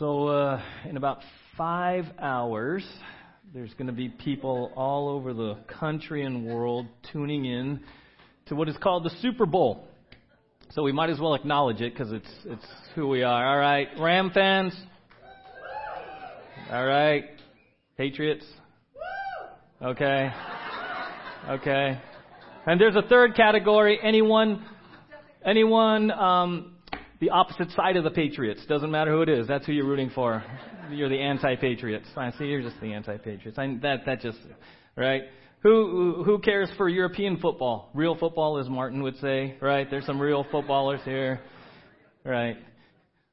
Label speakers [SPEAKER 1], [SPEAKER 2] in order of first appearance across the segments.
[SPEAKER 1] So, uh, in about five hours, there's going to be people all over the country and world tuning in to what is called the Super Bowl. So we might as well acknowledge it because it's it's who we are. All right, Ram fans. All right, Patriots. Okay. Okay. And there's a third category. Anyone, anyone um, the opposite side of the Patriots. Doesn't matter who it is. That's who you're rooting for. You're the anti-Patriots. I see. You're just the anti-Patriots. I, that that just right. Who who cares for European football? Real football, as Martin would say. Right. There's some real footballers here. Right.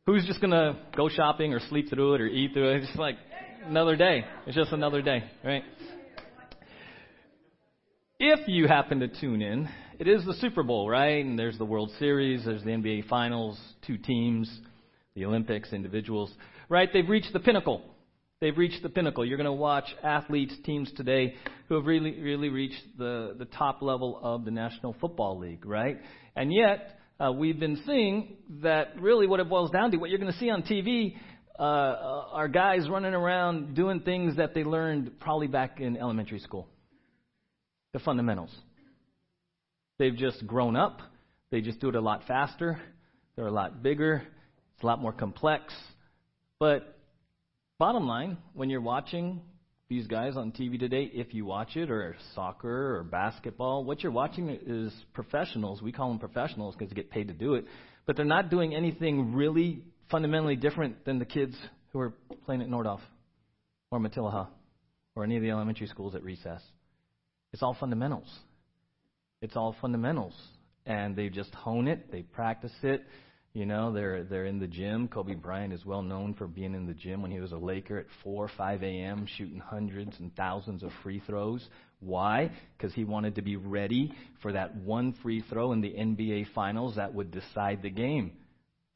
[SPEAKER 1] Who's just gonna go shopping or sleep through it or eat through it? It's just like another day. It's just another day. Right. If you happen to tune in it is the Super Bowl, right? And there's the World Series, there's the NBA Finals, two teams, the Olympics, individuals, right? They've reached the pinnacle. They've reached the pinnacle. You're going to watch athletes, teams today who have really, really reached the, the top level of the National Football League, right? And yet, uh, we've been seeing that really what it boils down to, what you're going to see on TV, uh, are guys running around doing things that they learned probably back in elementary school. The fundamentals. They've just grown up. They just do it a lot faster. They're a lot bigger. It's a lot more complex. But bottom line, when you're watching these guys on TV today, if you watch it, or soccer or basketball, what you're watching is professionals. We call them professionals because they get paid to do it. But they're not doing anything really fundamentally different than the kids who are playing at Nordhoff or Matilija or any of the elementary schools at recess. It's all fundamentals. It's all fundamentals, and they just hone it. They practice it. You know, they're they're in the gym. Kobe Bryant is well known for being in the gym when he was a Laker at 4, 5 a.m. shooting hundreds and thousands of free throws. Why? Because he wanted to be ready for that one free throw in the NBA Finals that would decide the game.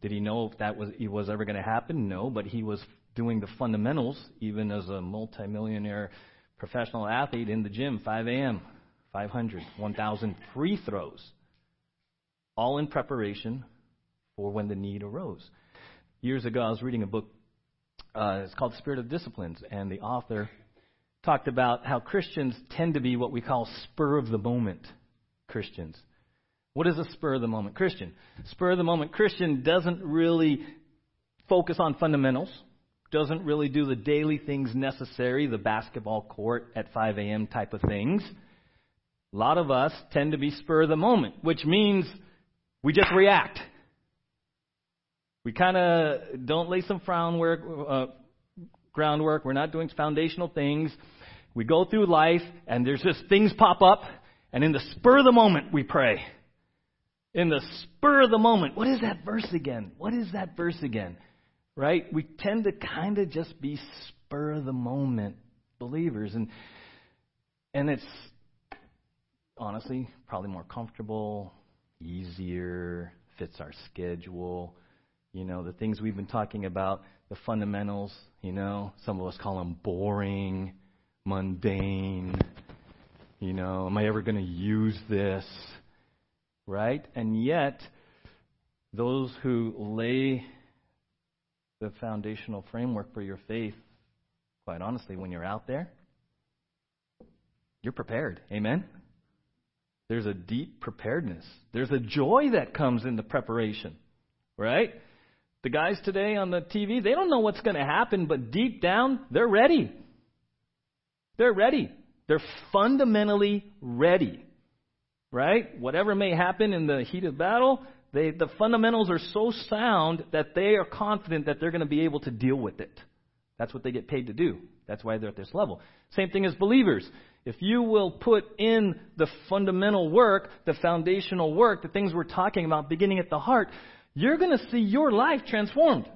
[SPEAKER 1] Did he know if that was it was ever going to happen? No, but he was doing the fundamentals even as a multimillionaire professional athlete in the gym 5 a.m. 500, 1,000 free throws, all in preparation for when the need arose. Years ago, I was reading a book. Uh, it's called Spirit of Disciplines, and the author talked about how Christians tend to be what we call spur of the moment Christians. What is a spur of the moment Christian? Spur of the moment Christian doesn't really focus on fundamentals, doesn't really do the daily things necessary, the basketball court at 5 a.m. type of things. A lot of us tend to be spur of the moment, which means we just react. We kind of don't lay some groundwork, uh, groundwork. We're not doing foundational things. We go through life, and there's just things pop up, and in the spur of the moment, we pray. In the spur of the moment. What is that verse again? What is that verse again? Right? We tend to kind of just be spur of the moment believers. And, and it's honestly, probably more comfortable, easier, fits our schedule. You know, the things we've been talking about, the fundamentals, you know, some of us call them boring, mundane. You know, am I ever going to use this? Right? And yet, those who lay the foundational framework for your faith, quite honestly, when you're out there, you're prepared. Amen? There's a deep preparedness. There's a joy that comes in the preparation, right? The guys today on the TV, they don't know what's going to happen, but deep down, they're ready. They're ready. They're fundamentally ready, right? Whatever may happen in the heat of battle, they, the fundamentals are so sound that they are confident that they're going to be able to deal with it. That's what they get paid to do. That's why they're at this level. Same thing as believers. If you will put in the fundamental work, the foundational work, the things we're talking about beginning at the heart, you're going to see your life transformed.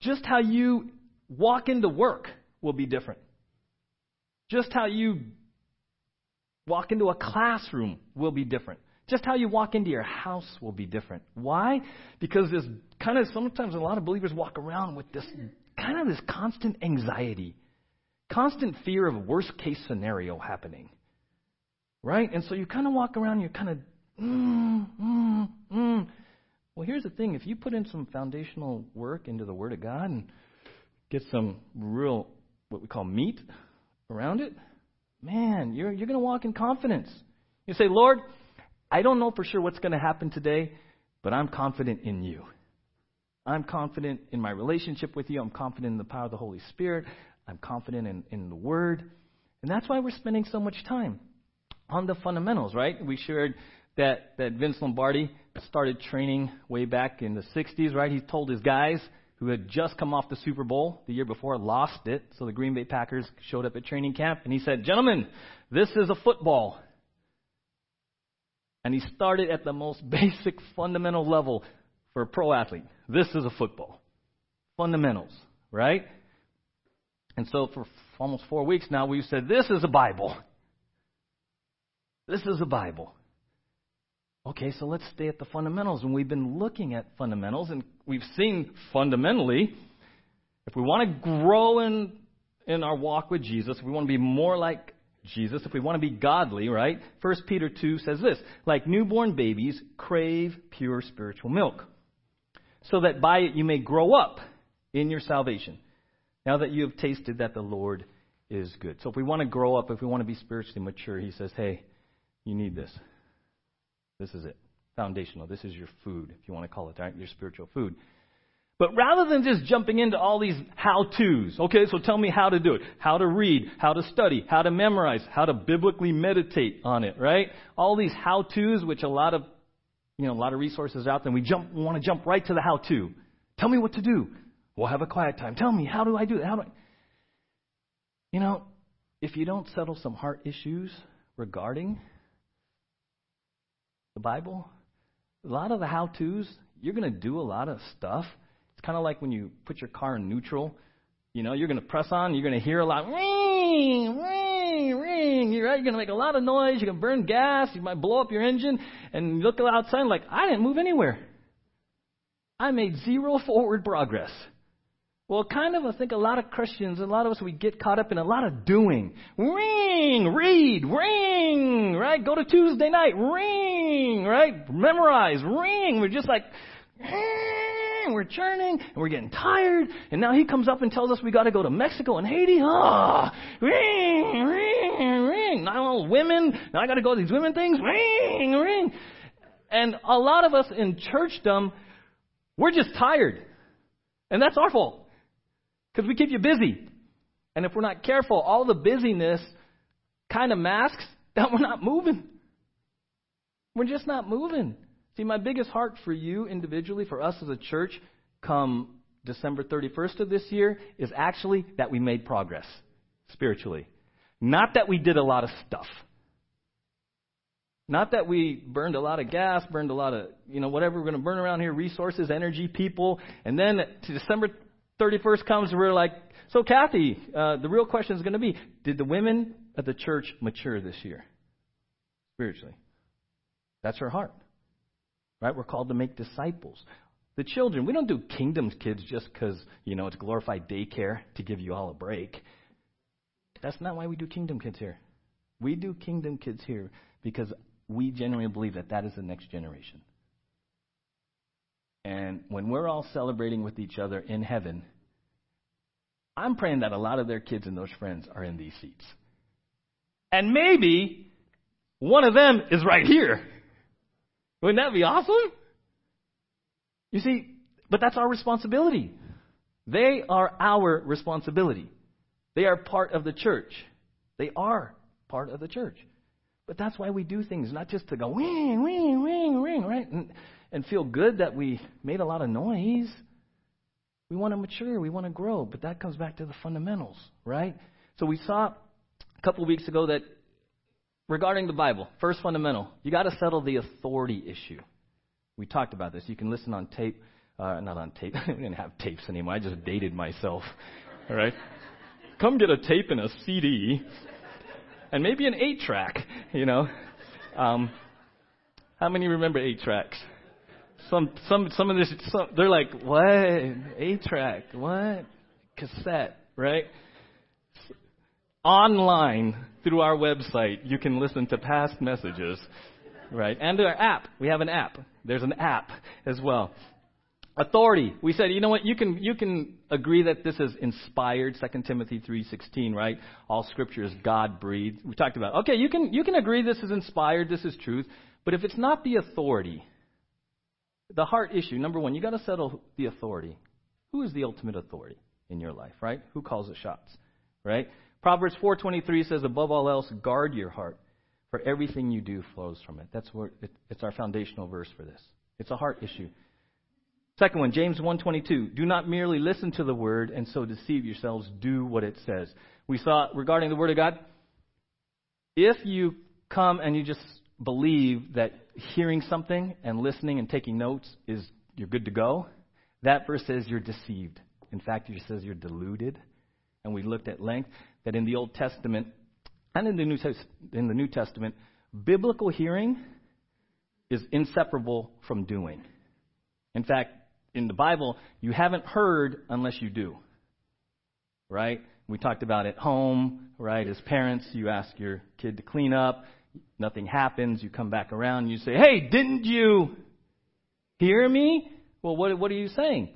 [SPEAKER 1] Just how you walk into work will be different. Just how you walk into a classroom will be different. Just how you walk into your house will be different. Why? Because this kind of sometimes a lot of believers walk around with this kind of this constant anxiety constant fear of worst case scenario happening. Right? And so you kind of walk around, you're kind of, mm, mm, mm. Well, here's the thing if you put in some foundational work into the Word of God and get some real, what we call meat around it, man, you're, you're going to walk in confidence. You say, Lord, I don't know for sure what's going to happen today, but I'm confident in you. I'm confident in my relationship with you. I'm confident in the power of the Holy Spirit. I'm confident in, in the Word. And that's why we're spending so much time on the fundamentals, right? We shared that, that Vince Lombardi started training way back in the 60s, right? He told his guys who had just come off the Super Bowl the year before, lost it. So the Green Bay Packers showed up at training camp, and he said, Gentlemen, this is a football. And he started at the most basic fundamental level for a pro athlete. This is a football. Fundamentals, right? And so for almost four weeks now, we've said, This is a Bible. This is a Bible. Okay, so let's stay at the fundamentals. And we've been looking at fundamentals, and we've seen fundamentally, if we want to grow in, in our walk with Jesus, if we want to be more like Jesus, if we want to be godly, right? 1 Peter 2 says this like newborn babies, crave pure spiritual milk, so that by it you may grow up in your salvation, now that you have tasted that the Lord is good. So if we want to grow up, if we want to be spiritually mature, he says, hey, you need this. This is it. Foundational. This is your food, if you want to call it that, your spiritual food. But rather than just jumping into all these how to's, okay, so tell me how to do it, how to read, how to study, how to memorize, how to biblically meditate on it, right? All these how to's, which a lot of, you know, a lot of resources out there, and we jump, we want to jump right to the how to. Tell me what to do. We'll have a quiet time. Tell me, how do I do that? How do I? You know, if you don't settle some heart issues regarding the Bible, a lot of the how to's, you're going to do a lot of stuff. It's kind of like when you put your car in neutral. You know, you're going to press on, you're going to hear a lot, ring, ring, ring. You're, right, you're going to make a lot of noise, you're going to burn gas, you might blow up your engine, and you look outside like, I didn't move anywhere. I made zero forward progress. Well, kind of, I think a lot of Christians, a lot of us, we get caught up in a lot of doing. Ring, read, ring, right? Go to Tuesday night, ring, right? Memorize, ring. We're just like, we're churning, and we're getting tired. And now he comes up and tells us we got to go to Mexico and Haiti. Ah, ring, ring, ring. Now all women, now I got to go to these women things. Ring, ring. And a lot of us in churchdom, we're just tired. And that's our fault. Because we keep you busy. And if we're not careful, all the busyness kind of masks that we're not moving. We're just not moving. See, my biggest heart for you individually, for us as a church, come December 31st of this year, is actually that we made progress spiritually. Not that we did a lot of stuff. Not that we burned a lot of gas, burned a lot of, you know, whatever we're going to burn around here resources, energy, people. And then to December 31st comes, we're like, so Kathy, uh, the real question is going to be, did the women at the church mature this year? Spiritually. That's her heart. Right? We're called to make disciples. The children, we don't do kingdoms kids just because, you know, it's glorified daycare to give you all a break. That's not why we do kingdom kids here. We do kingdom kids here because we genuinely believe that that is the next generation. And when we're all celebrating with each other in heaven, I'm praying that a lot of their kids and those friends are in these seats. And maybe one of them is right here. Wouldn't that be awesome? You see, but that's our responsibility. They are our responsibility. They are part of the church. They are part of the church. But that's why we do things, not just to go ring, ring, ring, ring, right? And, and feel good that we made a lot of noise. We want to mature, we want to grow, but that comes back to the fundamentals, right? So we saw a couple of weeks ago that regarding the Bible, first fundamental, you got to settle the authority issue. We talked about this. You can listen on tape, uh, not on tape. we didn't have tapes anymore. I just dated myself. All right, come get a tape and a CD, and maybe an eight track. You know, um, how many remember eight tracks? Some some some of this some, they're like what eight track what cassette right online through our website you can listen to past messages right? And our app. We have an app. There's an app as well. Authority. We said, you know what? You can you can agree that this is inspired. 2 Timothy 3:16, right? All Scripture is God breathed. We talked about. Okay, you can you can agree this is inspired. This is truth. But if it's not the authority, the heart issue. Number one, you got to settle the authority. Who is the ultimate authority in your life, right? Who calls the shots, right? Proverbs 4:23 says, "Above all else, guard your heart, for everything you do flows from it." That's where it, it's our foundational verse for this. It's a heart issue. Second one, James 1:22. Do not merely listen to the word and so deceive yourselves. Do what it says. We saw regarding the word of God. If you come and you just believe that hearing something and listening and taking notes is you're good to go, that verse says you're deceived. In fact, it says you're deluded. And we looked at length that in the Old Testament and in the New, in the New Testament, biblical hearing is inseparable from doing. In fact, in the Bible, you haven't heard unless you do. Right? We talked about at home, right? As parents, you ask your kid to clean up, nothing happens, you come back around, and you say, Hey, didn't you hear me? Well, what, what are you saying?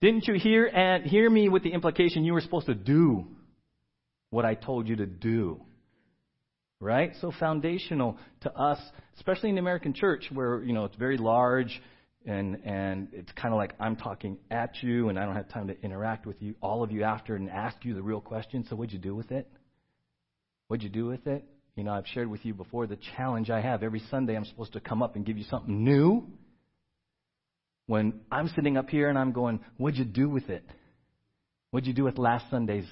[SPEAKER 1] Didn't you hear and hear me with the implication you were supposed to do what I told you to do? Right? So foundational to us, especially in the American church where, you know, it's very large, and and it's kind of like I'm talking at you, and I don't have time to interact with you, all of you after, and ask you the real question. So what'd you do with it? What'd you do with it? You know, I've shared with you before the challenge I have every Sunday. I'm supposed to come up and give you something new. When I'm sitting up here and I'm going, what'd you do with it? What'd you do with last Sunday's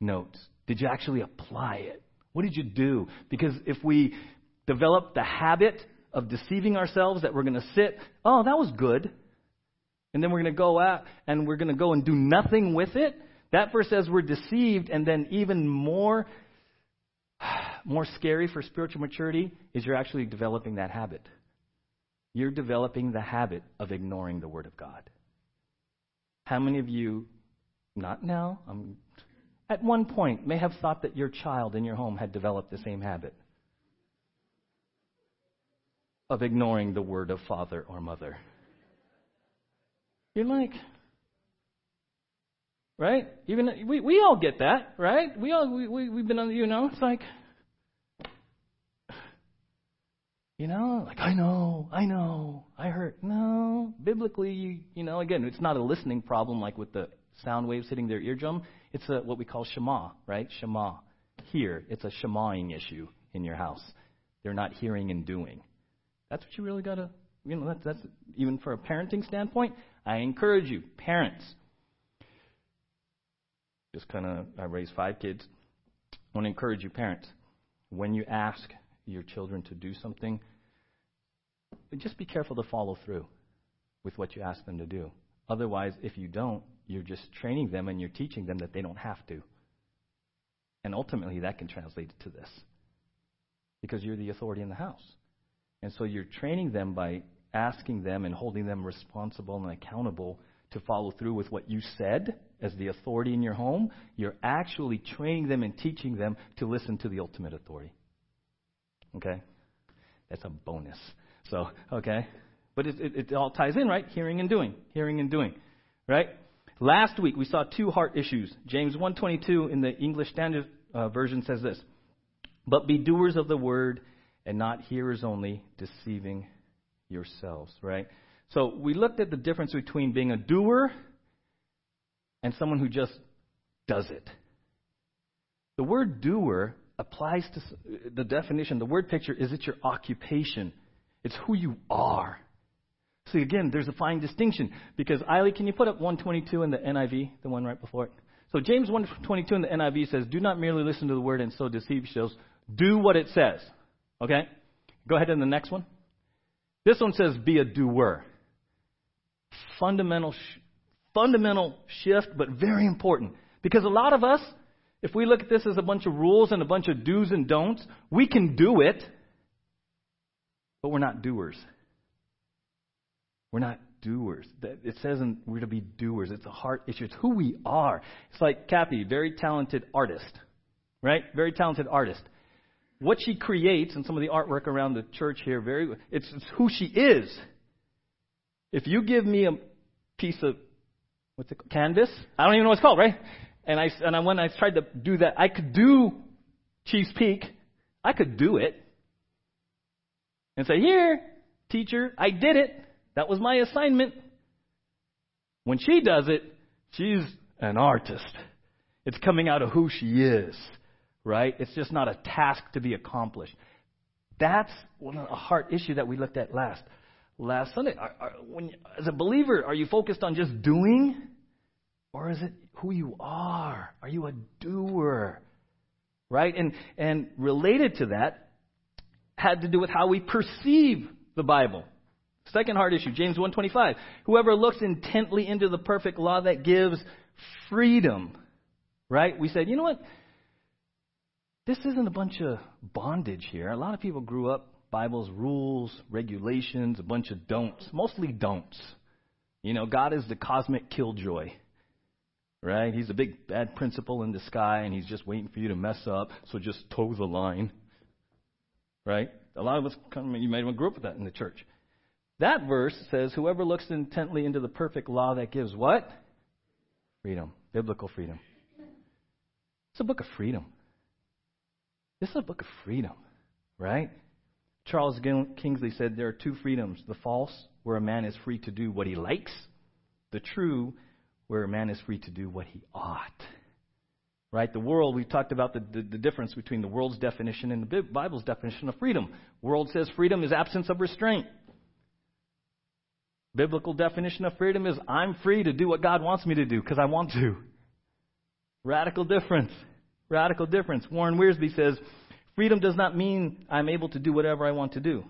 [SPEAKER 1] notes? Did you actually apply it? What did you do? Because if we develop the habit of deceiving ourselves that we're going to sit, oh, that was good. And then we're going to go out and we're going to go and do nothing with it. That verse says we're deceived, and then even more, more scary for spiritual maturity is you're actually developing that habit. You're developing the habit of ignoring the Word of God. How many of you, not now, um, at one point, may have thought that your child in your home had developed the same habit? of ignoring the word of father or mother. You're like, right? Even we we all get that, right? We all we, we we've been on, you know, it's like, you know, like I know, I know, I heard. No, biblically, you you know, again, it's not a listening problem like with the sound waves hitting their eardrum. It's a what we call shema, right? Shema. Here, it's a shemaing issue in your house. They're not hearing and doing. That's what you really got to, you know, that's, that's even for a parenting standpoint. I encourage you, parents. Just kind of, I raised five kids. I want to encourage you, parents, when you ask your children to do something, but just be careful to follow through with what you ask them to do. Otherwise, if you don't, you're just training them and you're teaching them that they don't have to. And ultimately, that can translate to this because you're the authority in the house. And so you're training them by asking them and holding them responsible and accountable to follow through with what you said as the authority in your home. You're actually training them and teaching them to listen to the ultimate authority. Okay? That's a bonus. So, okay? But it, it, it all ties in, right? Hearing and doing. Hearing and doing. Right? Last week we saw two heart issues. James 1:22 in the English Standard uh, Version says this: "But be doers of the word and not hearers only, deceiving yourselves, right? So we looked at the difference between being a doer and someone who just does it. The word doer applies to the definition, the word picture is it's your occupation. It's who you are. See, again, there's a fine distinction because Eiley, can you put up 122 in the NIV, the one right before it? So James 122 in the NIV says, "Do not merely listen to the word and so deceive yourselves. Do what it says." Okay? Go ahead to the next one. This one says, be a doer. Fundamental, sh- fundamental shift, but very important. Because a lot of us, if we look at this as a bunch of rules and a bunch of do's and don'ts, we can do it, but we're not doers. We're not doers. It says we're to be doers. It's a heart issue. It's who we are. It's like Kathy, very talented artist, right? Very talented artist. what she creates and some of the artwork around the church here, very it's, it's who she is. If you give me a piece of what's it called? canvas, I don't even know what it's called, right? And I and I, when I tried to do that, I could do Chiefs Peak. I could do it and say, "Here, teacher, I did it. That was my assignment." When she does it, she's an artist. It's coming out of who she is, right? It's just not a task to be accomplished. That's a heart issue that we looked at last last Sunday. Are, are, when, as a believer, are you focused on just doing, or is it who you are? Are you a doer? Right? And and related to that had to do with how we perceive the Bible. Second hard issue, James 1:25. Whoever looks intently into the perfect law that gives freedom. Right? We said, you know what? This isn't a bunch of bondage here. A lot of people grew up Bible's rules, regulations, a bunch of don'ts, mostly don'ts. You know, God is the cosmic killjoy. Right? He's a big bad principal in the sky and he's just waiting for you to mess up, so just toe the line. Right? A lot of us come you might have grew up with that in the church. That verse says, Whoever looks intently into the perfect law that gives what? Freedom. Biblical freedom. It's a book of freedom. This is a book of freedom, right? Charles Kingsley said there are two freedoms the false, where a man is free to do what he likes, the true, where a man is free to do what he ought. Right? The world, we've talked about the, the, the difference between the world's definition and the Bible's definition of freedom. World says freedom is absence of restraint. Biblical definition of freedom is I'm free to do what God wants me to do because I want to. Radical difference. Radical difference. Warren Wiersbe says, Freedom does not mean I'm able to do whatever I want to do.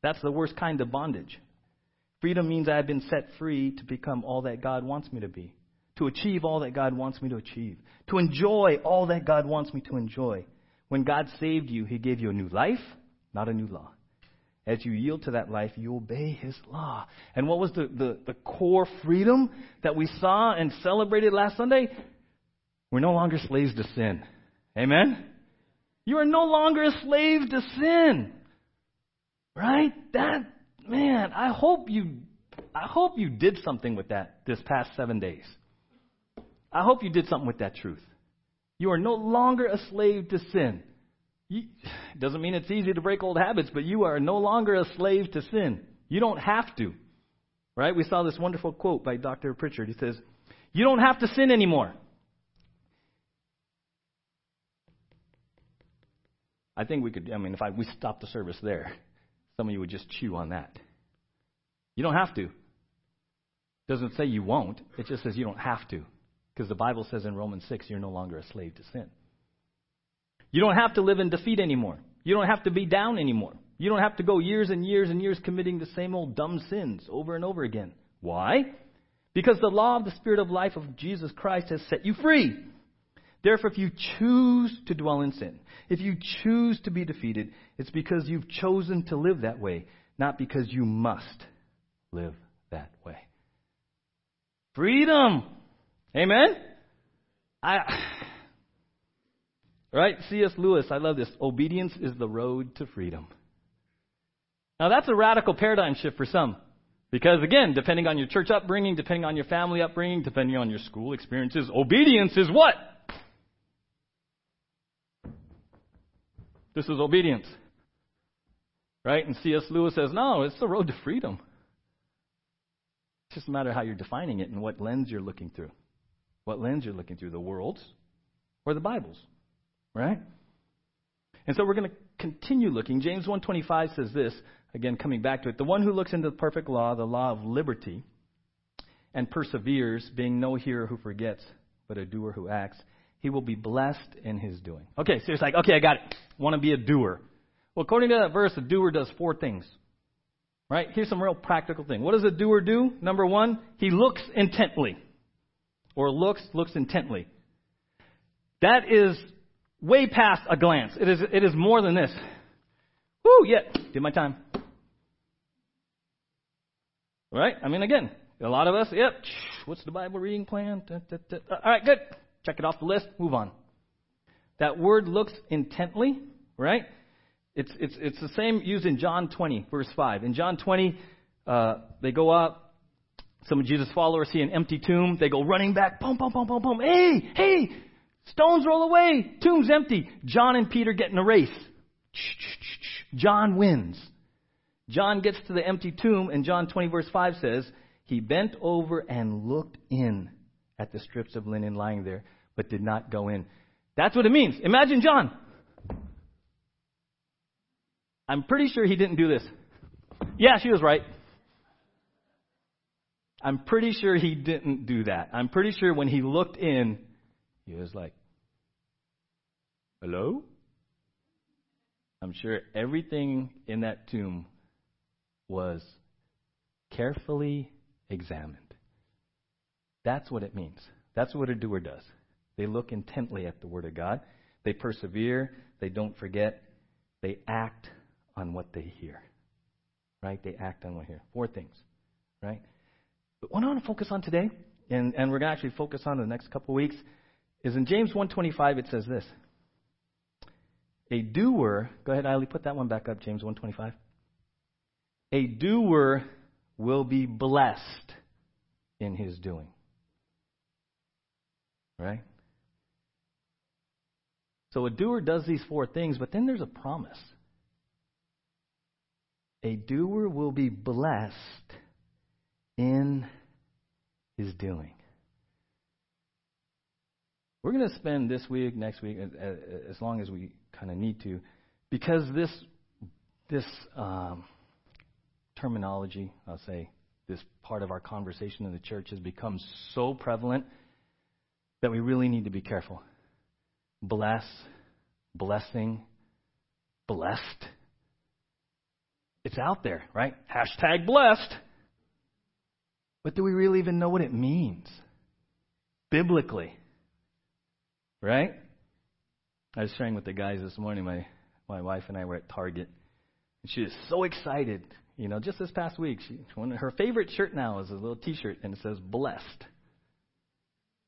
[SPEAKER 1] That's the worst kind of bondage. Freedom means I've been set free to become all that God wants me to be, to achieve all that God wants me to achieve, to enjoy all that God wants me to enjoy. When God saved you, He gave you a new life, not a new law. As you yield to that life, you obey His law. And what was the, the, the core freedom that we saw and celebrated last Sunday? We're no longer slaves to sin. Amen? You are no longer a slave to sin. Right? That, man, I hope you, I hope you did something with that this past seven days. I hope you did something with that truth. You are no longer a slave to sin. You, doesn't mean it's easy to break old habits, but you are no longer a slave to sin. You don't have to. Right? We saw this wonderful quote by Dr. Pritchard. He says, You don't have to sin anymore. I think we could, I mean, if I, we stopped the service there, some of you would just chew on that. You don't have to. It doesn't say you won't, it just says you don't have to. Because the Bible says in Romans 6, you're no longer a slave to sin. You don't have to live in defeat anymore. You don't have to be down anymore. You don't have to go years and years and years committing the same old dumb sins over and over again. Why? Because the law of the Spirit of life of Jesus Christ has set you free. Therefore, if you choose to dwell in sin, if you choose to be defeated, it's because you've chosen to live that way, not because you must live that way. Freedom. Amen? I, right? C.S. Lewis, I love this. Obedience is the road to freedom. Now, that's a radical paradigm shift for some. Because again, depending on your church upbringing, depending on your family upbringing, depending on your school experiences, obedience is what? This is obedience. Right? And C.S. Lewis says, no, it's the road to freedom. It's just a matter of how you're defining it and what lens you're looking through. What lens you're looking through, the world's or the Bible's. Right? And so we're going to continue looking. James 1:25 says this, again coming back to it, the one who looks into the perfect law, the law of liberty, and perseveres, being no hearer who forgets, but a doer who acts, he will be blessed in his doing. Okay, so it's like, okay, I got it. Want to be a doer. Well, according to that verse, a doer does four things. Right? Here's some real practical thing. What does a doer do? Number one, he looks intently. Or looks, looks intently. That is way past a glance. It is, it is more than this. Woo, yeah, did my time. Right? I mean, again, a lot of us, yep, what's the Bible reading plan? Da, da, da. All right, good. Check it off the list, move on. That word looks intently, right? It's, it's, it's the same used in John 20, verse 5. In John 20, uh, they go up. Some of Jesus' followers see an empty tomb. They go running back. Boom, boom, boom, boom, boom. Hey, hey, stones roll away. Tomb's empty. John and Peter get in a race. John wins. John gets to the empty tomb, and John 20, verse 5 says, He bent over and looked in at the strips of linen lying there, but did not go in. That's what it means. Imagine John. I'm pretty sure he didn't do this. Yeah, she was right. I'm pretty sure he didn't do that. I'm pretty sure when he looked in, he was like, Hello? I'm sure everything in that tomb was carefully examined. That's what it means. That's what a doer does. They look intently at the Word of God. They persevere. They don't forget. They act on what they hear. Right? They act on what they hear. Four things. Right? But what I want to focus on today, and, and we're going to actually focus on in the next couple of weeks, is in James 1.25 it says this. A doer, go ahead, Eileen, put that one back up, James 1.25. A doer will be blessed in his doing. Right? So a doer does these four things, but then there's a promise. A doer will be blessed in his doing. We're going to spend this week, next week, as long as we kind of need to, because this this um, terminology, I'll say, this part of our conversation in the church has become so prevalent that we really need to be careful bless, blessing, blessed. It's out there, right? Hashtag blessed. But do we really even know what it means? Biblically. Right? I was sharing with the guys this morning. My, my wife and I were at Target. And she was so excited. You know, just this past week, she, one her favorite shirt now is a little t shirt and it says blessed.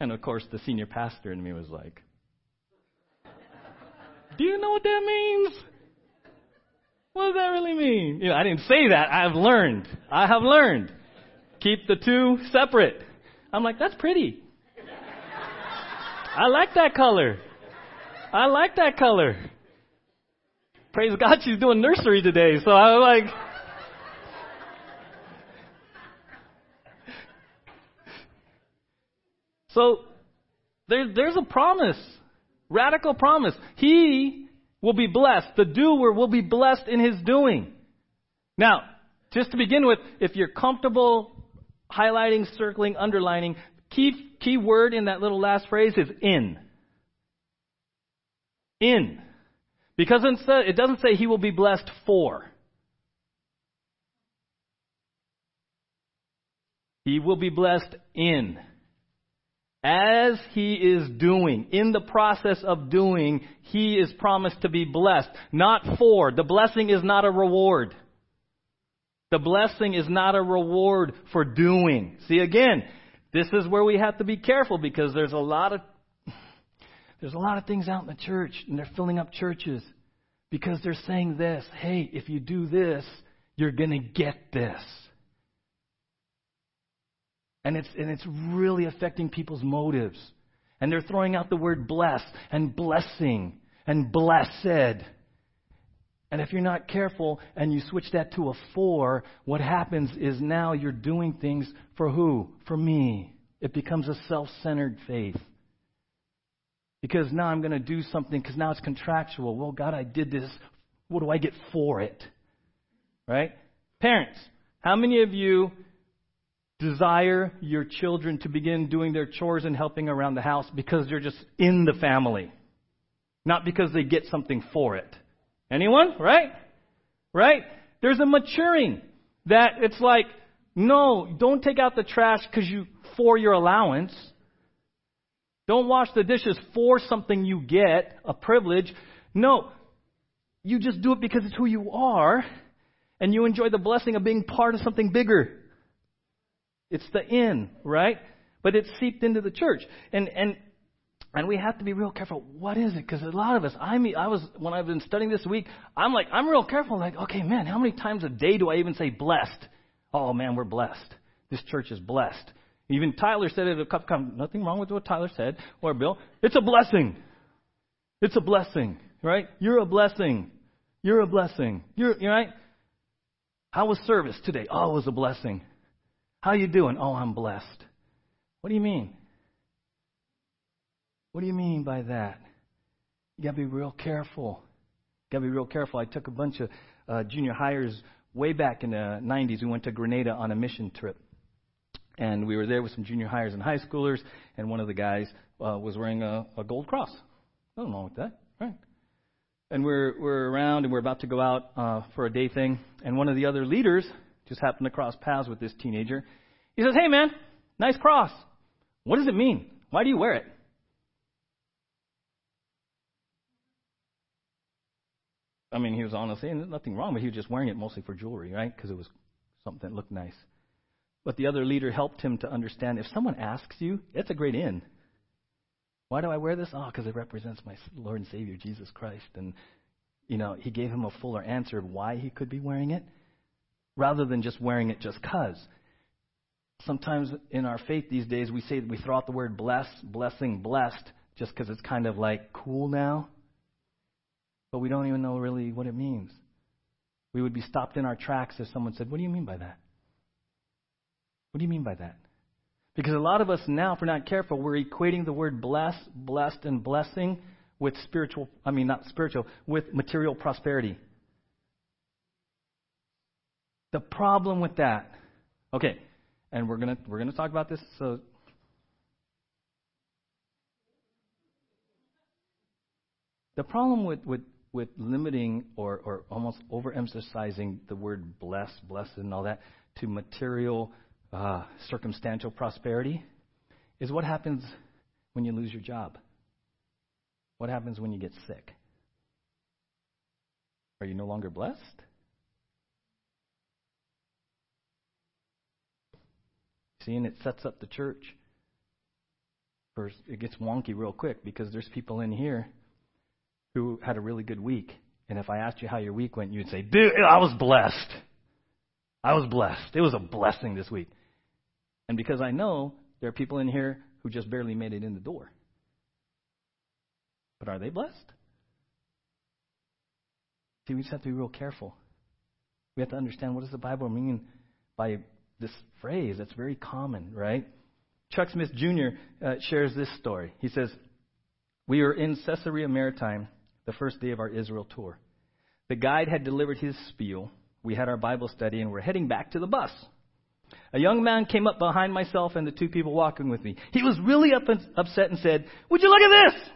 [SPEAKER 1] And of course, the senior pastor in me was like, do you know what that means? What does that really mean? You know, I didn't say that. I have learned. I have learned. Keep the two separate. I'm like, that's pretty. I like that color. I like that color. Praise God, she's doing nursery today. So I was like, so there, there's a promise. Radical promise. He will be blessed. The doer will be blessed in his doing. Now, just to begin with, if you're comfortable highlighting, circling, underlining, key, key word in that little last phrase is in. In. Because it doesn't say he will be blessed for. He will be blessed in as he is doing, in the process of doing, he is promised to be blessed. Not for. The blessing is not a reward. The blessing is not a reward for doing. See again, this is where we have to be careful because there's a lot of there's a lot of things out in the church and they're filling up churches because they're saying this, hey, if you do this, you're going to get this. And it's, and it's really affecting people's motives. And they're throwing out the word bless and blessing and blessed. And if you're not careful and you switch that to a for, what happens is now you're doing things for who? For me. It becomes a self centered faith. Because now I'm going to do something because now it's contractual. Well, God, I did this. What do I get for it? Right? Parents, how many of you desire your children to begin doing their chores and helping around the house because they're just in the family, not because they get something for it. Anyone? Right? Right? There's a maturing that it's like, no, don't take out the trash because you for your allowance. Don't wash the dishes for something you get, a privilege. No, you just do it because it's who you are, and you enjoy the blessing of being part of something bigger. It's the in, right? But it's seeped into the church. And, and And we have to be real careful. What is it? Because a lot of us, I mean, I was when I've been studying this week, I'm like, I'm real careful. Like, okay, man, how many times a day do I even say blessed? Oh man, we're blessed. This church is blessed. Even Tyler said it a couple times. Nothing wrong with what Tyler said or Bill. It's a blessing. It's a blessing, right? You're a blessing. You're a blessing. You're, you're right. How was service today? Oh, it was a blessing. How you doing? Oh, I'm blessed. What do you mean? What do you mean by that? You got to be real careful. Got to be real careful. I took a bunch of uh, junior highers way back in the 90s. We went to Grenada on a mission trip. And we were there with some junior highers and high schoolers, and one of the guys uh, was wearing a, a gold cross. Nothing wrong with that, right? And we're, we're around and we're about to go out uh, for a day thing, and one of the other leaders just happened to cross paths with this teenager. He says, Hey man, nice cross. What does it mean? Why do you wear it? I mean, he was honestly, and nothing wrong, but he was just wearing it mostly for jewelry, right? Because it was something that looked nice. But the other leader helped him to understand if someone asks you, it's a great in. Why do I wear this? Oh, because it represents my Lord and Savior, Jesus Christ. And, you know, he gave him a fuller answer of why he could be wearing it, rather than just wearing it just because. Sometimes in our faith these days, we say we throw out the word bless, blessing, blessed, just because it's kind of like cool now but we don't even know really what it means. We would be stopped in our tracks if someone said, What do you mean by that? What do you mean by that? Because a lot of us now, if we're not careful, we're equating the word bless, blessed, and blessing with spiritual, I mean, not spiritual, with material prosperity. The problem with that, okay, and we're gonna we're gonna talk about this. So, the problem with with with limiting or, or almost overemphasizing the word bless, blessed, and all that to material, uh, circumstantial prosperity is what happens when you lose your job. What happens when you get sick? Are you no longer blessed? See, and it sets up the church. First, it gets wonky real quick because there's people in here who had a really good week. And if I asked you how your week went, you'd say, Dude, I was blessed. I was blessed. It was a blessing this week. And because I know there are people in here who just barely made it in the door. But are they blessed? See, we just have to be real careful. We have to understand what does the Bible mean by this phrase that's very common, right? Chuck Smith Jr. Uh, shares this story. He says, We were in Caesarea Maritima the first day of our Israel tour. The guide had delivered his spiel. We had our Bible study and we're heading back to the bus. A young man came up behind myself and the two people walking with me. He was really up and, upset and said, Would you look at this?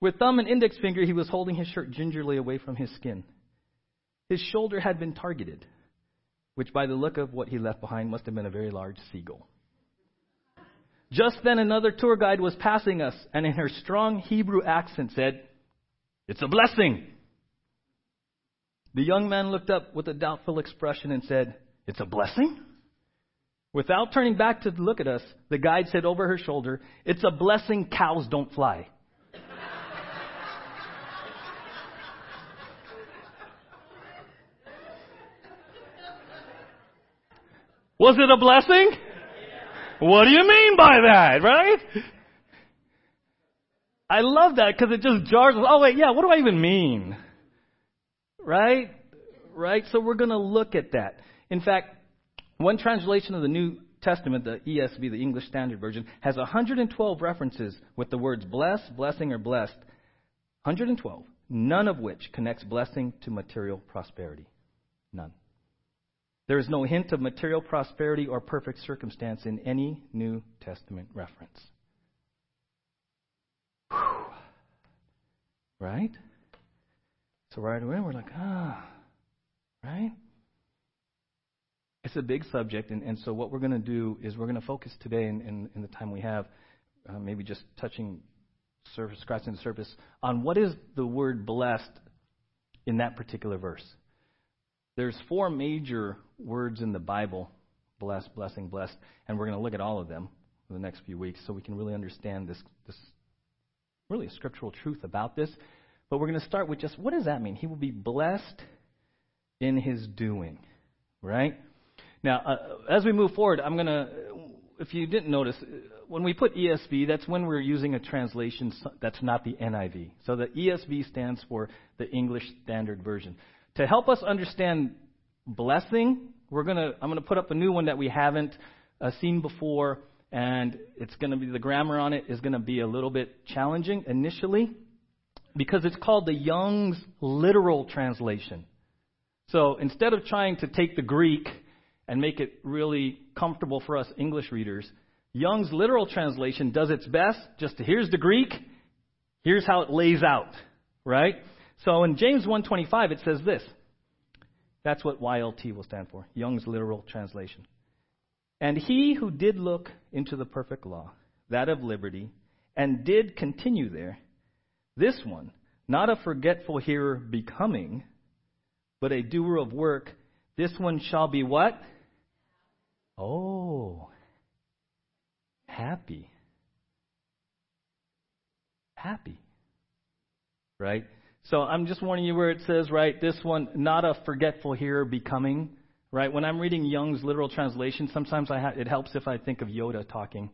[SPEAKER 1] With thumb and index finger, he was holding his shirt gingerly away from his skin. His shoulder had been targeted, which by the look of what he left behind must have been a very large seagull. Just then another tour guide was passing us and in her strong Hebrew accent said, it's a blessing. The young man looked up with a doubtful expression and said, It's a blessing? Without turning back to look at us, the guide said over her shoulder, It's a blessing cows don't fly. Was it a blessing? What do you mean by that, right? I love that because it just jars us. Oh, wait, yeah, what do I even mean? Right? Right? So we're going to look at that. In fact, one translation of the New Testament, the ESV, the English Standard Version, has 112 references with the words bless, blessing, or blessed. 112. None of which connects blessing to material prosperity. None. There is no hint of material prosperity or perfect circumstance in any New Testament reference. Right? So right away we're like, ah, right? It's a big subject, and, and so what we're going to do is we're going to focus today in, in, in the time we have, uh, maybe just touching surface, scratching the surface, on what is the word blessed in that particular verse. There's four major words in the Bible blessed, blessing, blessed, and we're going to look at all of them in the next few weeks so we can really understand this, this really scriptural truth about this. But we're going to start with just what does that mean? He will be blessed in his doing, right? Now, uh, as we move forward, I'm going to, if you didn't notice, when we put ESV, that's when we're using a translation that's not the NIV. So the ESV stands for the English Standard Version. To help us understand blessing, we're to, I'm going to put up a new one that we haven't uh, seen before, and it's to be, the grammar on it is going to be a little bit challenging initially because it's called the Young's Literal Translation. So instead of trying to take the Greek and make it really comfortable for us English readers, Young's literal translation does its best just to here's the Greek, here's how it lays out, right? So in James 1:25 it says this. That's what YLT will stand for, Young's literal translation. And he who did look into the perfect law, that of liberty, and did continue there, this one, not a forgetful hearer becoming, but a doer of work, this one shall be what? Oh, happy. Happy. Right? So I'm just warning you where it says, right, this one, not a forgetful hearer becoming. Right? When I'm reading Young's literal translation, sometimes I ha- it helps if I think of Yoda talking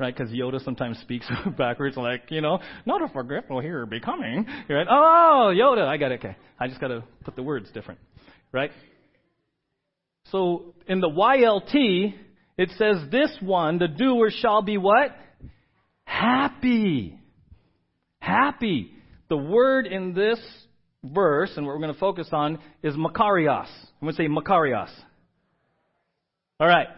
[SPEAKER 1] right? Because Yoda sometimes speaks backwards, like, you know, not a forgetful hearer becoming. Right? Oh, Yoda, I got it. Okay. I just got to put the words different, right? So in the YLT, it says, This one, the doer, shall be what? Happy. Happy. The word in this verse, and what we're going to focus on, is makarios. I'm going to say makarios. All right.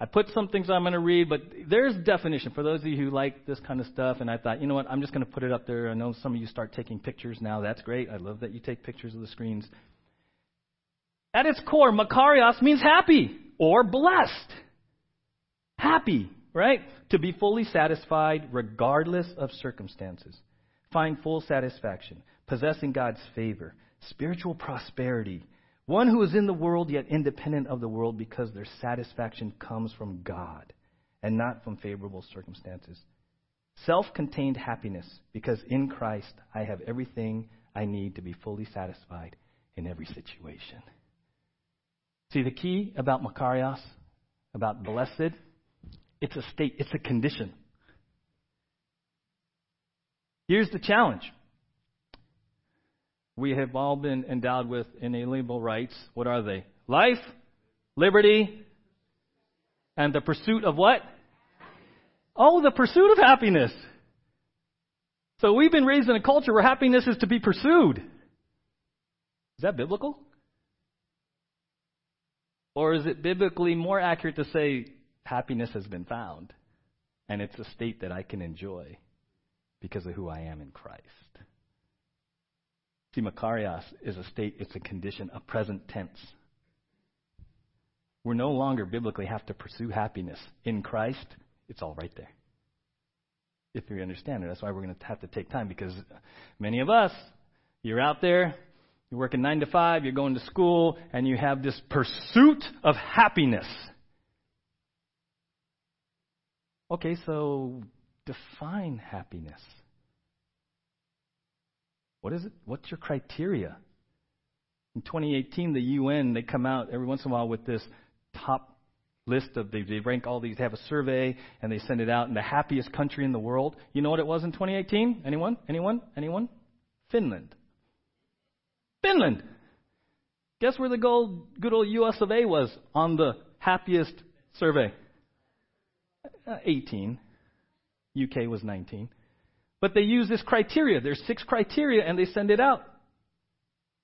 [SPEAKER 1] I put some things I'm going to read, but there's definition for those of you who like this kind of stuff. And I thought, you know what, I'm just going to put it up there. I know some of you start taking pictures now. That's great. I love that you take pictures of the screens. At its core, Makarios means happy or blessed. Happy, right? To be fully satisfied regardless of circumstances. Find full satisfaction. Possessing God's favor. Spiritual prosperity. One who is in the world yet independent of the world because their satisfaction comes from God and not from favorable circumstances. Self contained happiness because in Christ I have everything I need to be fully satisfied in every situation. See, the key about Makarios, about blessed, it's a state, it's a condition. Here's the challenge. We have all been endowed with inalienable rights. What are they? Life, liberty, and the pursuit of what? Oh, the pursuit of happiness. So we've been raised in a culture where happiness is to be pursued. Is that biblical? Or is it biblically more accurate to say happiness has been found and it's a state that I can enjoy because of who I am in Christ? See, Makarios is a state, it's a condition, a present tense. We no longer biblically have to pursue happiness. In Christ, it's all right there. If you understand it, that's why we're going to have to take time because many of us, you're out there, you're working nine to five, you're going to school, and you have this pursuit of happiness. Okay, so define happiness. What is it? What's your criteria? In 2018, the UN, they come out every once in a while with this top list of, they, rank all these, they have a survey, and they send it out in the happiest country in the world. You know what it was in 2018? Anyone? Anyone? Anyone? Finland. Finland. Guess where the gold, good old US of A was on the happiest survey? Uh, 18. UK was 19. But they use this criteria. There's six criteria, and they send it out.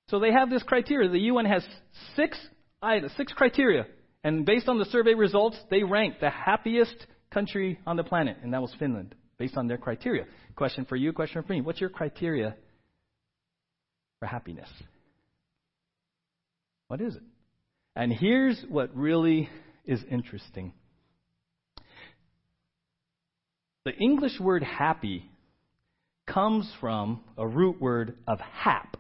[SPEAKER 1] So they have this criteria. The UN has six items, six criteria, and based on the survey results, they rank the happiest country on the planet, and that was Finland, based on their criteria. Question for you, question for me. What's your criteria for happiness? What is it? And here's what really is interesting. The English word happy comes from a root word of hap,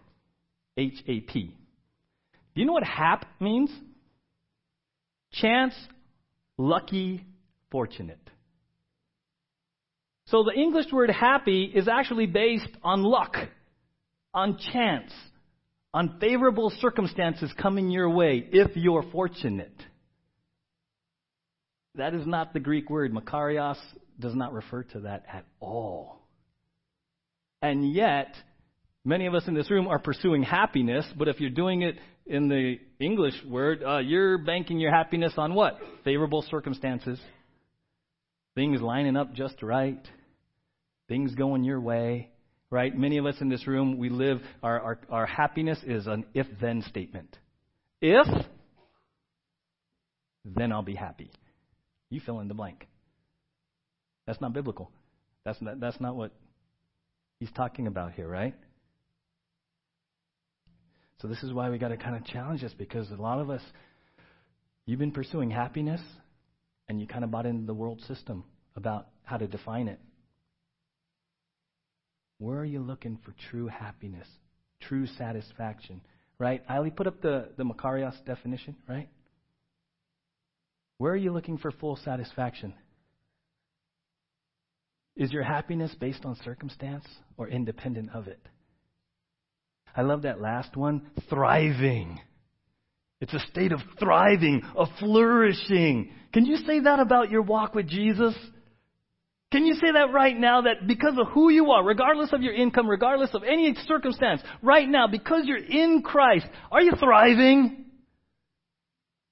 [SPEAKER 1] H A P. Do you know what hap means? Chance, lucky, fortunate. So the English word happy is actually based on luck, on chance, on favorable circumstances coming your way if you're fortunate. That is not the Greek word. Makarios does not refer to that at all. And yet, many of us in this room are pursuing happiness, but if you're doing it in the English word, uh, you're banking your happiness on what? Favorable circumstances. Things lining up just right. Things going your way. Right? Many of us in this room, we live, our, our, our happiness is an if then statement. If, then I'll be happy. You fill in the blank. That's not biblical. That's not, that's not what he's talking about here, right? So this is why we got to kind of challenge this because a lot of us, you've been pursuing happiness and you kind of bought into the world system about how to define it. Where are you looking for true happiness, true satisfaction? Right? Eileen, put up the, the Makarios definition, right? Where are you looking for full satisfaction? Is your happiness based on circumstance or independent of it? I love that last one thriving. It's a state of thriving, of flourishing. Can you say that about your walk with Jesus? Can you say that right now that because of who you are, regardless of your income, regardless of any circumstance, right now, because you're in Christ, are you thriving?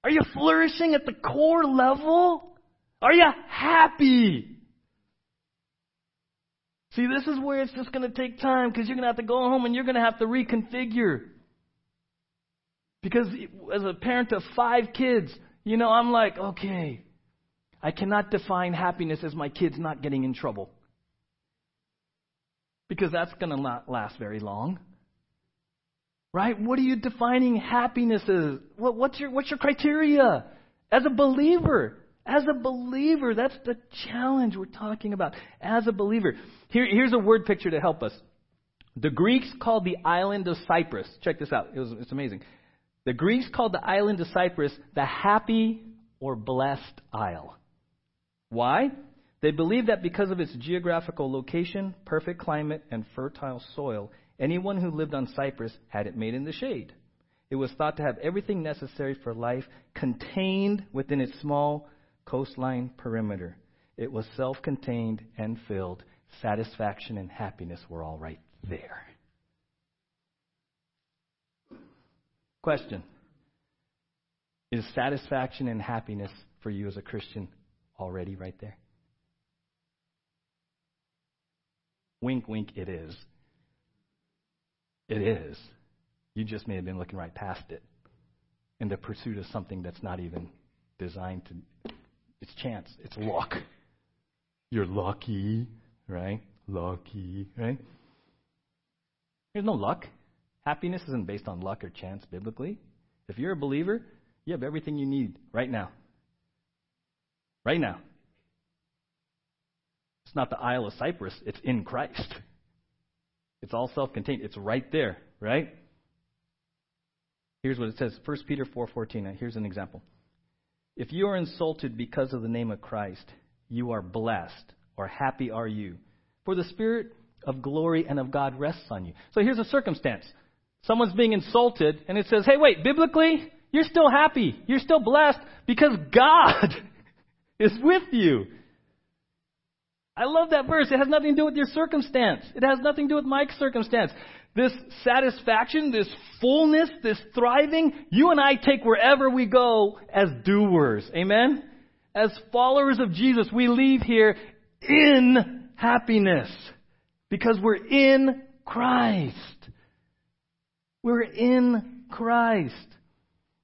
[SPEAKER 1] Are you flourishing at the core level? Are you happy? See, this is where it's just going to take time because you're going to have to go home and you're going to have to reconfigure. Because as a parent of five kids, you know, I'm like, okay, I cannot define happiness as my kids not getting in trouble. Because that's going to not last very long. Right? What are you defining happiness as? What, what's, your, what's your criteria? As a believer, as a believer, that's the challenge we're talking about. As a believer. Here, here's a word picture to help us. The Greeks called the island of Cyprus. Check this out. It was, it's amazing. The Greeks called the island of Cyprus the happy or blessed isle. Why? They believed that because of its geographical location, perfect climate, and fertile soil, anyone who lived on Cyprus had it made in the shade. It was thought to have everything necessary for life contained within its small coastline perimeter. It was self contained and filled. Satisfaction and happiness were all right there. Question Is satisfaction and happiness for you as a Christian already right there? Wink, wink, it is. It is. You just may have been looking right past it in the pursuit of something that's not even designed to it's chance. It's luck. You're lucky, right? Lucky, right? There's no luck. Happiness isn't based on luck or chance biblically. If you're a believer, you have everything you need right now. Right now. It's not the Isle of Cyprus, it's in Christ. It's all self contained. It's right there, right? Here's what it says 1 Peter 4:14. Here's an example. If you are insulted because of the name of Christ, you are blessed, or happy are you. For the Spirit of glory and of God rests on you. So here's a circumstance. Someone's being insulted, and it says, hey, wait, biblically, you're still happy. You're still blessed because God is with you. I love that verse. It has nothing to do with your circumstance. It has nothing to do with my circumstance this satisfaction, this fullness, this thriving, you and I take wherever we go as doers. Amen? As followers of Jesus, we leave here in happiness because we're in Christ. We're in Christ.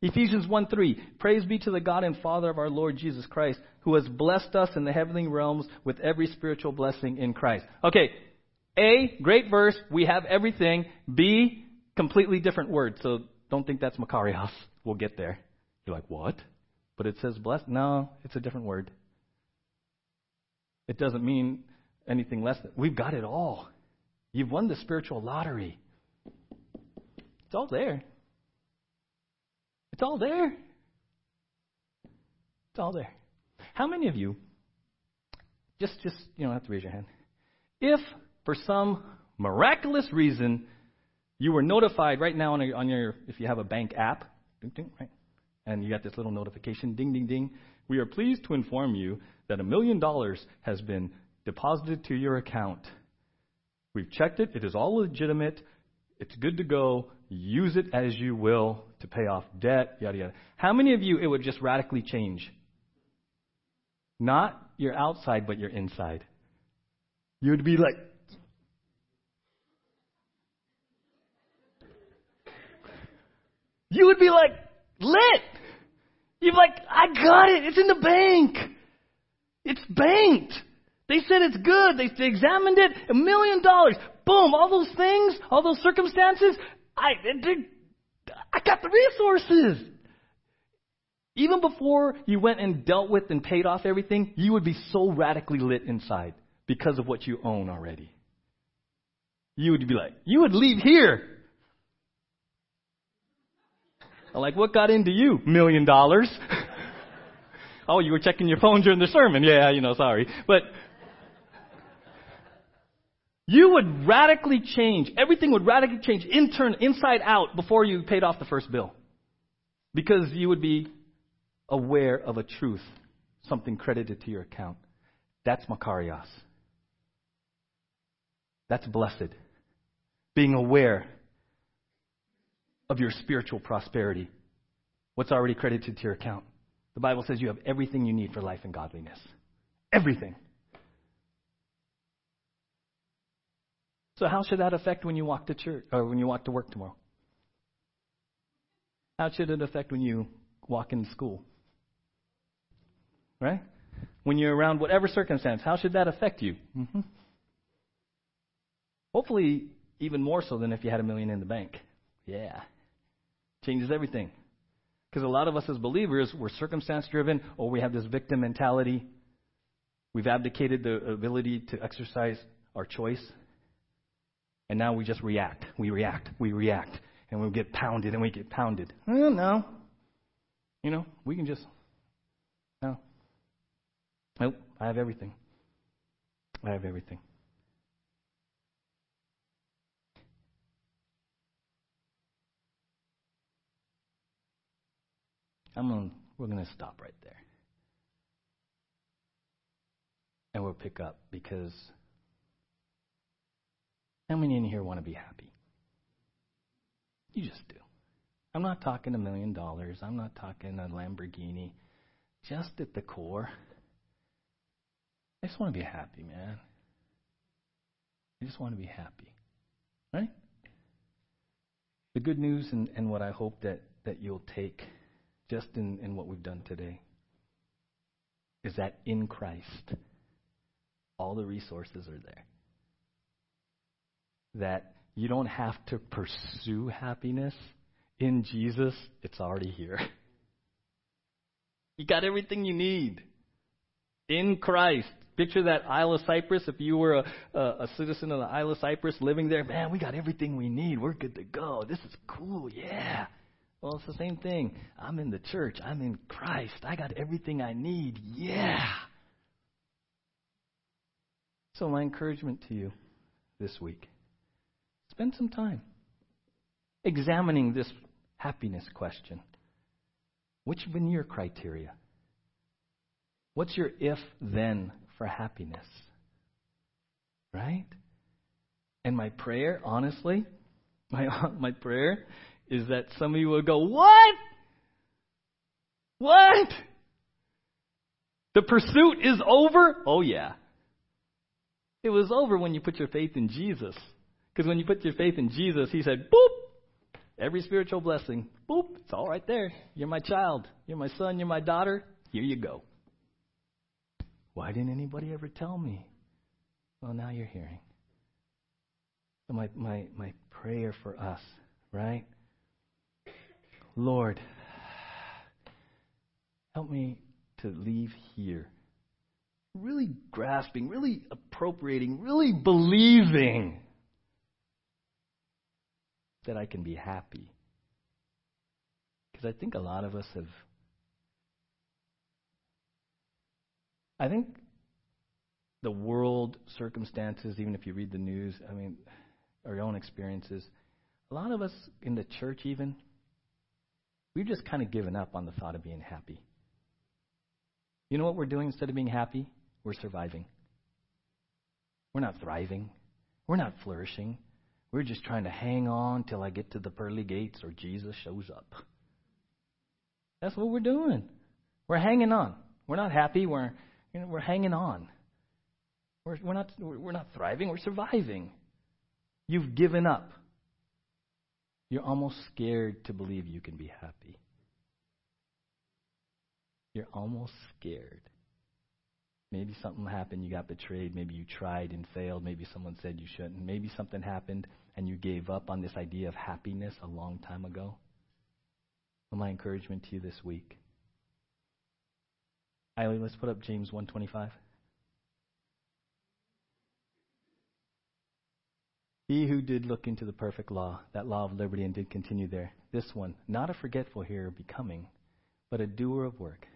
[SPEAKER 1] Ephesians 1 3. Praise be to the God and Father of our Lord Jesus Christ, who has blessed us in the heavenly realms with every spiritual blessing in Christ. Okay, a, great verse. We have everything. B, completely different word. So don't think that's Makarios. We'll get there. You're like, what? But it says blessed? No, it's a different word. It doesn't mean anything less than. We've got it all. You've won the spiritual lottery. It's all there. It's all there. It's all there. How many of you, just, just, you don't have to raise your hand. If, for some miraculous reason, you were notified right now on your, on your if you have a bank app, ding, ding, right? and you got this little notification, ding, ding, ding. We are pleased to inform you that a million dollars has been deposited to your account. We've checked it. It is all legitimate. It's good to go. Use it as you will to pay off debt, yada, yada. How many of you it would just radically change? Not your outside, but your inside. You would be like, you would be like lit. You'd be like, I got it. It's in the bank. It's banked. They said it's good. They examined it. A million dollars. Boom. All those things, all those circumstances. I, I got the resources. Even before you went and dealt with and paid off everything, you would be so radically lit inside because of what you own already. You would be like, you would leave here. I'm like, what got into you? Million dollars. oh, you were checking your phone during the sermon. Yeah, you know, sorry. But you would radically change. Everything would radically change, intern, inside out, before you paid off the first bill. Because you would be aware of a truth, something credited to your account. That's Makarios. That's blessed. Being aware of your spiritual prosperity. What's already credited to your account? The Bible says you have everything you need for life and godliness. Everything. So how should that affect when you walk to church or when you walk to work tomorrow? How should it affect when you walk in school? Right? When you're around whatever circumstance, how should that affect you? Mm-hmm. Hopefully, even more so than if you had a million in the bank. Yeah. Changes everything. Because a lot of us as believers, we're circumstance driven or we have this victim mentality. We've abdicated the ability to exercise our choice. And now we just react. We react. We react. And we get pounded and we get pounded. Oh, no. You know, we can just. No. Nope. I have everything. I have everything. I'm gonna, we're going to stop right there. And we'll pick up because how many in here want to be happy? You just do. I'm not talking a million dollars. I'm not talking a Lamborghini. Just at the core, I just want to be happy, man. I just want to be happy. Right? The good news and, and what I hope that, that you'll take just in, in what we've done today is that in Christ, all the resources are there that you don't have to pursue happiness. In Jesus, it's already here. You got everything you need in Christ. Picture that Isle of Cyprus. If you were a, a, a, citizen of the Isle of Cyprus living there, man, we got everything we need. We're good to go. This is cool. Yeah. Well, it's the same thing. I'm in the church. I'm in Christ. I got everything I need. Yeah. So, my encouragement to you this week Spend some time examining this happiness question. Which have been your criteria? What's your if then for happiness? Right? And my prayer, honestly, my, my prayer is that some of you will go, What? What? The pursuit is over? Oh, yeah. It was over when you put your faith in Jesus. Because when you put your faith in Jesus, He said, boop, every spiritual blessing, boop, it's all right there. You're my child. You're my son. You're my daughter. Here you go. Why didn't anybody ever tell me? Well, now you're hearing. So my, my, my prayer for us, right? Lord, help me to leave here really grasping, really appropriating, really believing that I can be happy. Because I think a lot of us have. I think the world circumstances, even if you read the news, I mean, our own experiences, a lot of us in the church, even, we've just kind of given up on the thought of being happy. You know what we're doing instead of being happy? We're surviving. We're not thriving. We're not flourishing. We're just trying to hang on till I get to the pearly gates or Jesus shows up. That's what we're doing. We're hanging on. We're not happy. We're you know, we're hanging on. We're, we're not we're not thriving. We're surviving. You've given up. You're almost scared to believe you can be happy. You're almost scared. Maybe something happened, you got betrayed, maybe you tried and failed, maybe someone said you shouldn't, maybe something happened and you gave up on this idea of happiness a long time ago. Well, my encouragement to you this week. Eileen, let's put up James 125. He who did look into the perfect law, that law of liberty, and did continue there, this one, not a forgetful hearer becoming, but a doer of work,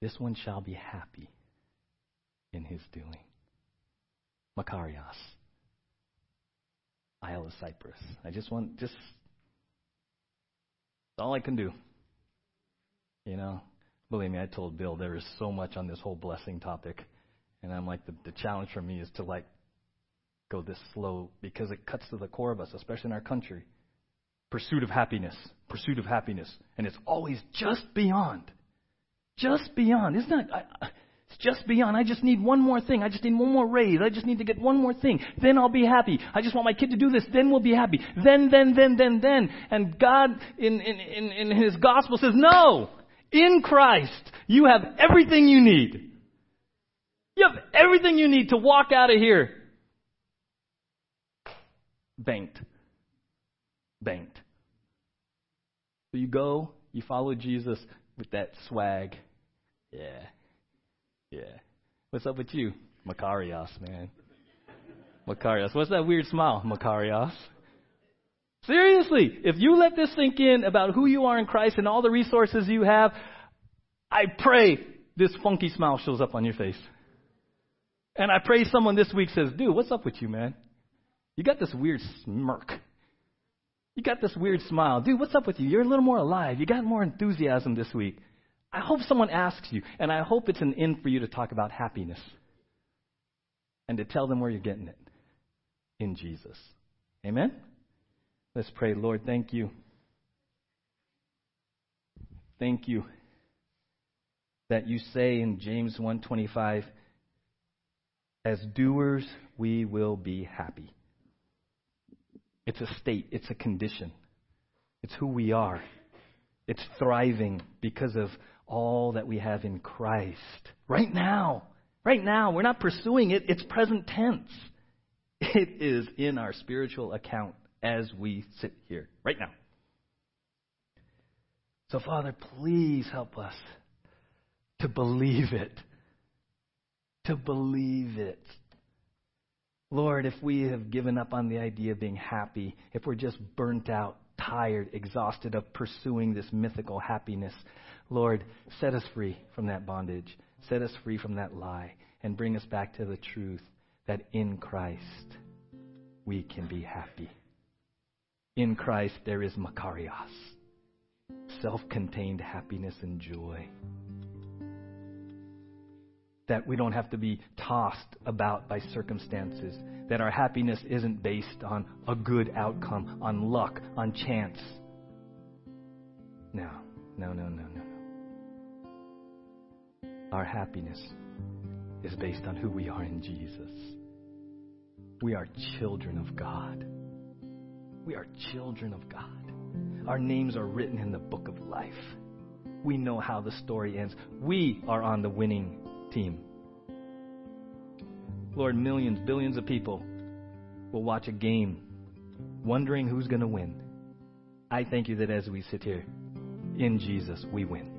[SPEAKER 1] this one shall be happy in his doing. Makarios. Isle of Cyprus. I just want, just, all I can do. You know, believe me, I told Bill there is so much on this whole blessing topic. And I'm like, the, the challenge for me is to like go this slow because it cuts to the core of us, especially in our country. Pursuit of happiness, pursuit of happiness. And it's always just beyond. Just beyond. Isn't that, I, it's just beyond. I just need one more thing. I just need one more raise. I just need to get one more thing. Then I'll be happy. I just want my kid to do this. Then we'll be happy. Then, then, then, then, then. And God in, in, in, in His gospel says, no! In Christ, you have everything you need. You have everything you need to walk out of here. Banked. Banked. So you go, you follow Jesus with that swag. Yeah. Yeah. What's up with you? Makarios, man. Makarios. What's that weird smile? Makarios. Seriously, if you let this sink in about who you are in Christ and all the resources you have, I pray this funky smile shows up on your face. And I pray someone this week says, dude, what's up with you, man? You got this weird smirk. You got this weird smile. Dude, what's up with you? You're a little more alive. You got more enthusiasm this week. I hope someone asks you, and I hope it's an in for you to talk about happiness and to tell them where you're getting it in Jesus. Amen? Let's pray. Lord, thank you. Thank you that you say in James 1:25 as doers we will be happy. It's a state, it's a condition. It's who we are. It's thriving because of all that we have in Christ. Right now. Right now. We're not pursuing it, it's present tense. It is in our spiritual account as we sit here right now. So, Father, please help us to believe it. To believe it. Lord, if we have given up on the idea of being happy, if we're just burnt out, tired, exhausted of pursuing this mythical happiness, Lord, set us free from that bondage. Set us free from that lie and bring us back to the truth that in Christ we can be happy. In Christ there is Makarios, self contained happiness and joy. That we don't have to be tossed about by circumstances. That our happiness isn't based on a good outcome, on luck, on chance. No, no, no, no, no. Our happiness is based on who we are in Jesus. We are children of God. We are children of God. Our names are written in the book of life. We know how the story ends. We are on the winning team. Lord, millions, billions of people will watch a game wondering who's going to win. I thank you that as we sit here in Jesus, we win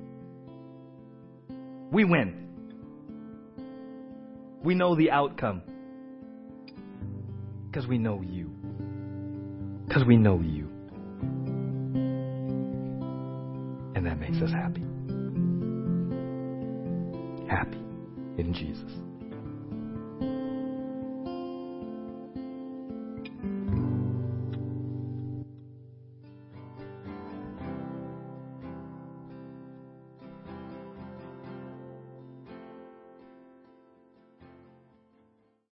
[SPEAKER 1] we win. We know the outcome. Because we know you. Because we know you. And that makes us happy. Happy in Jesus.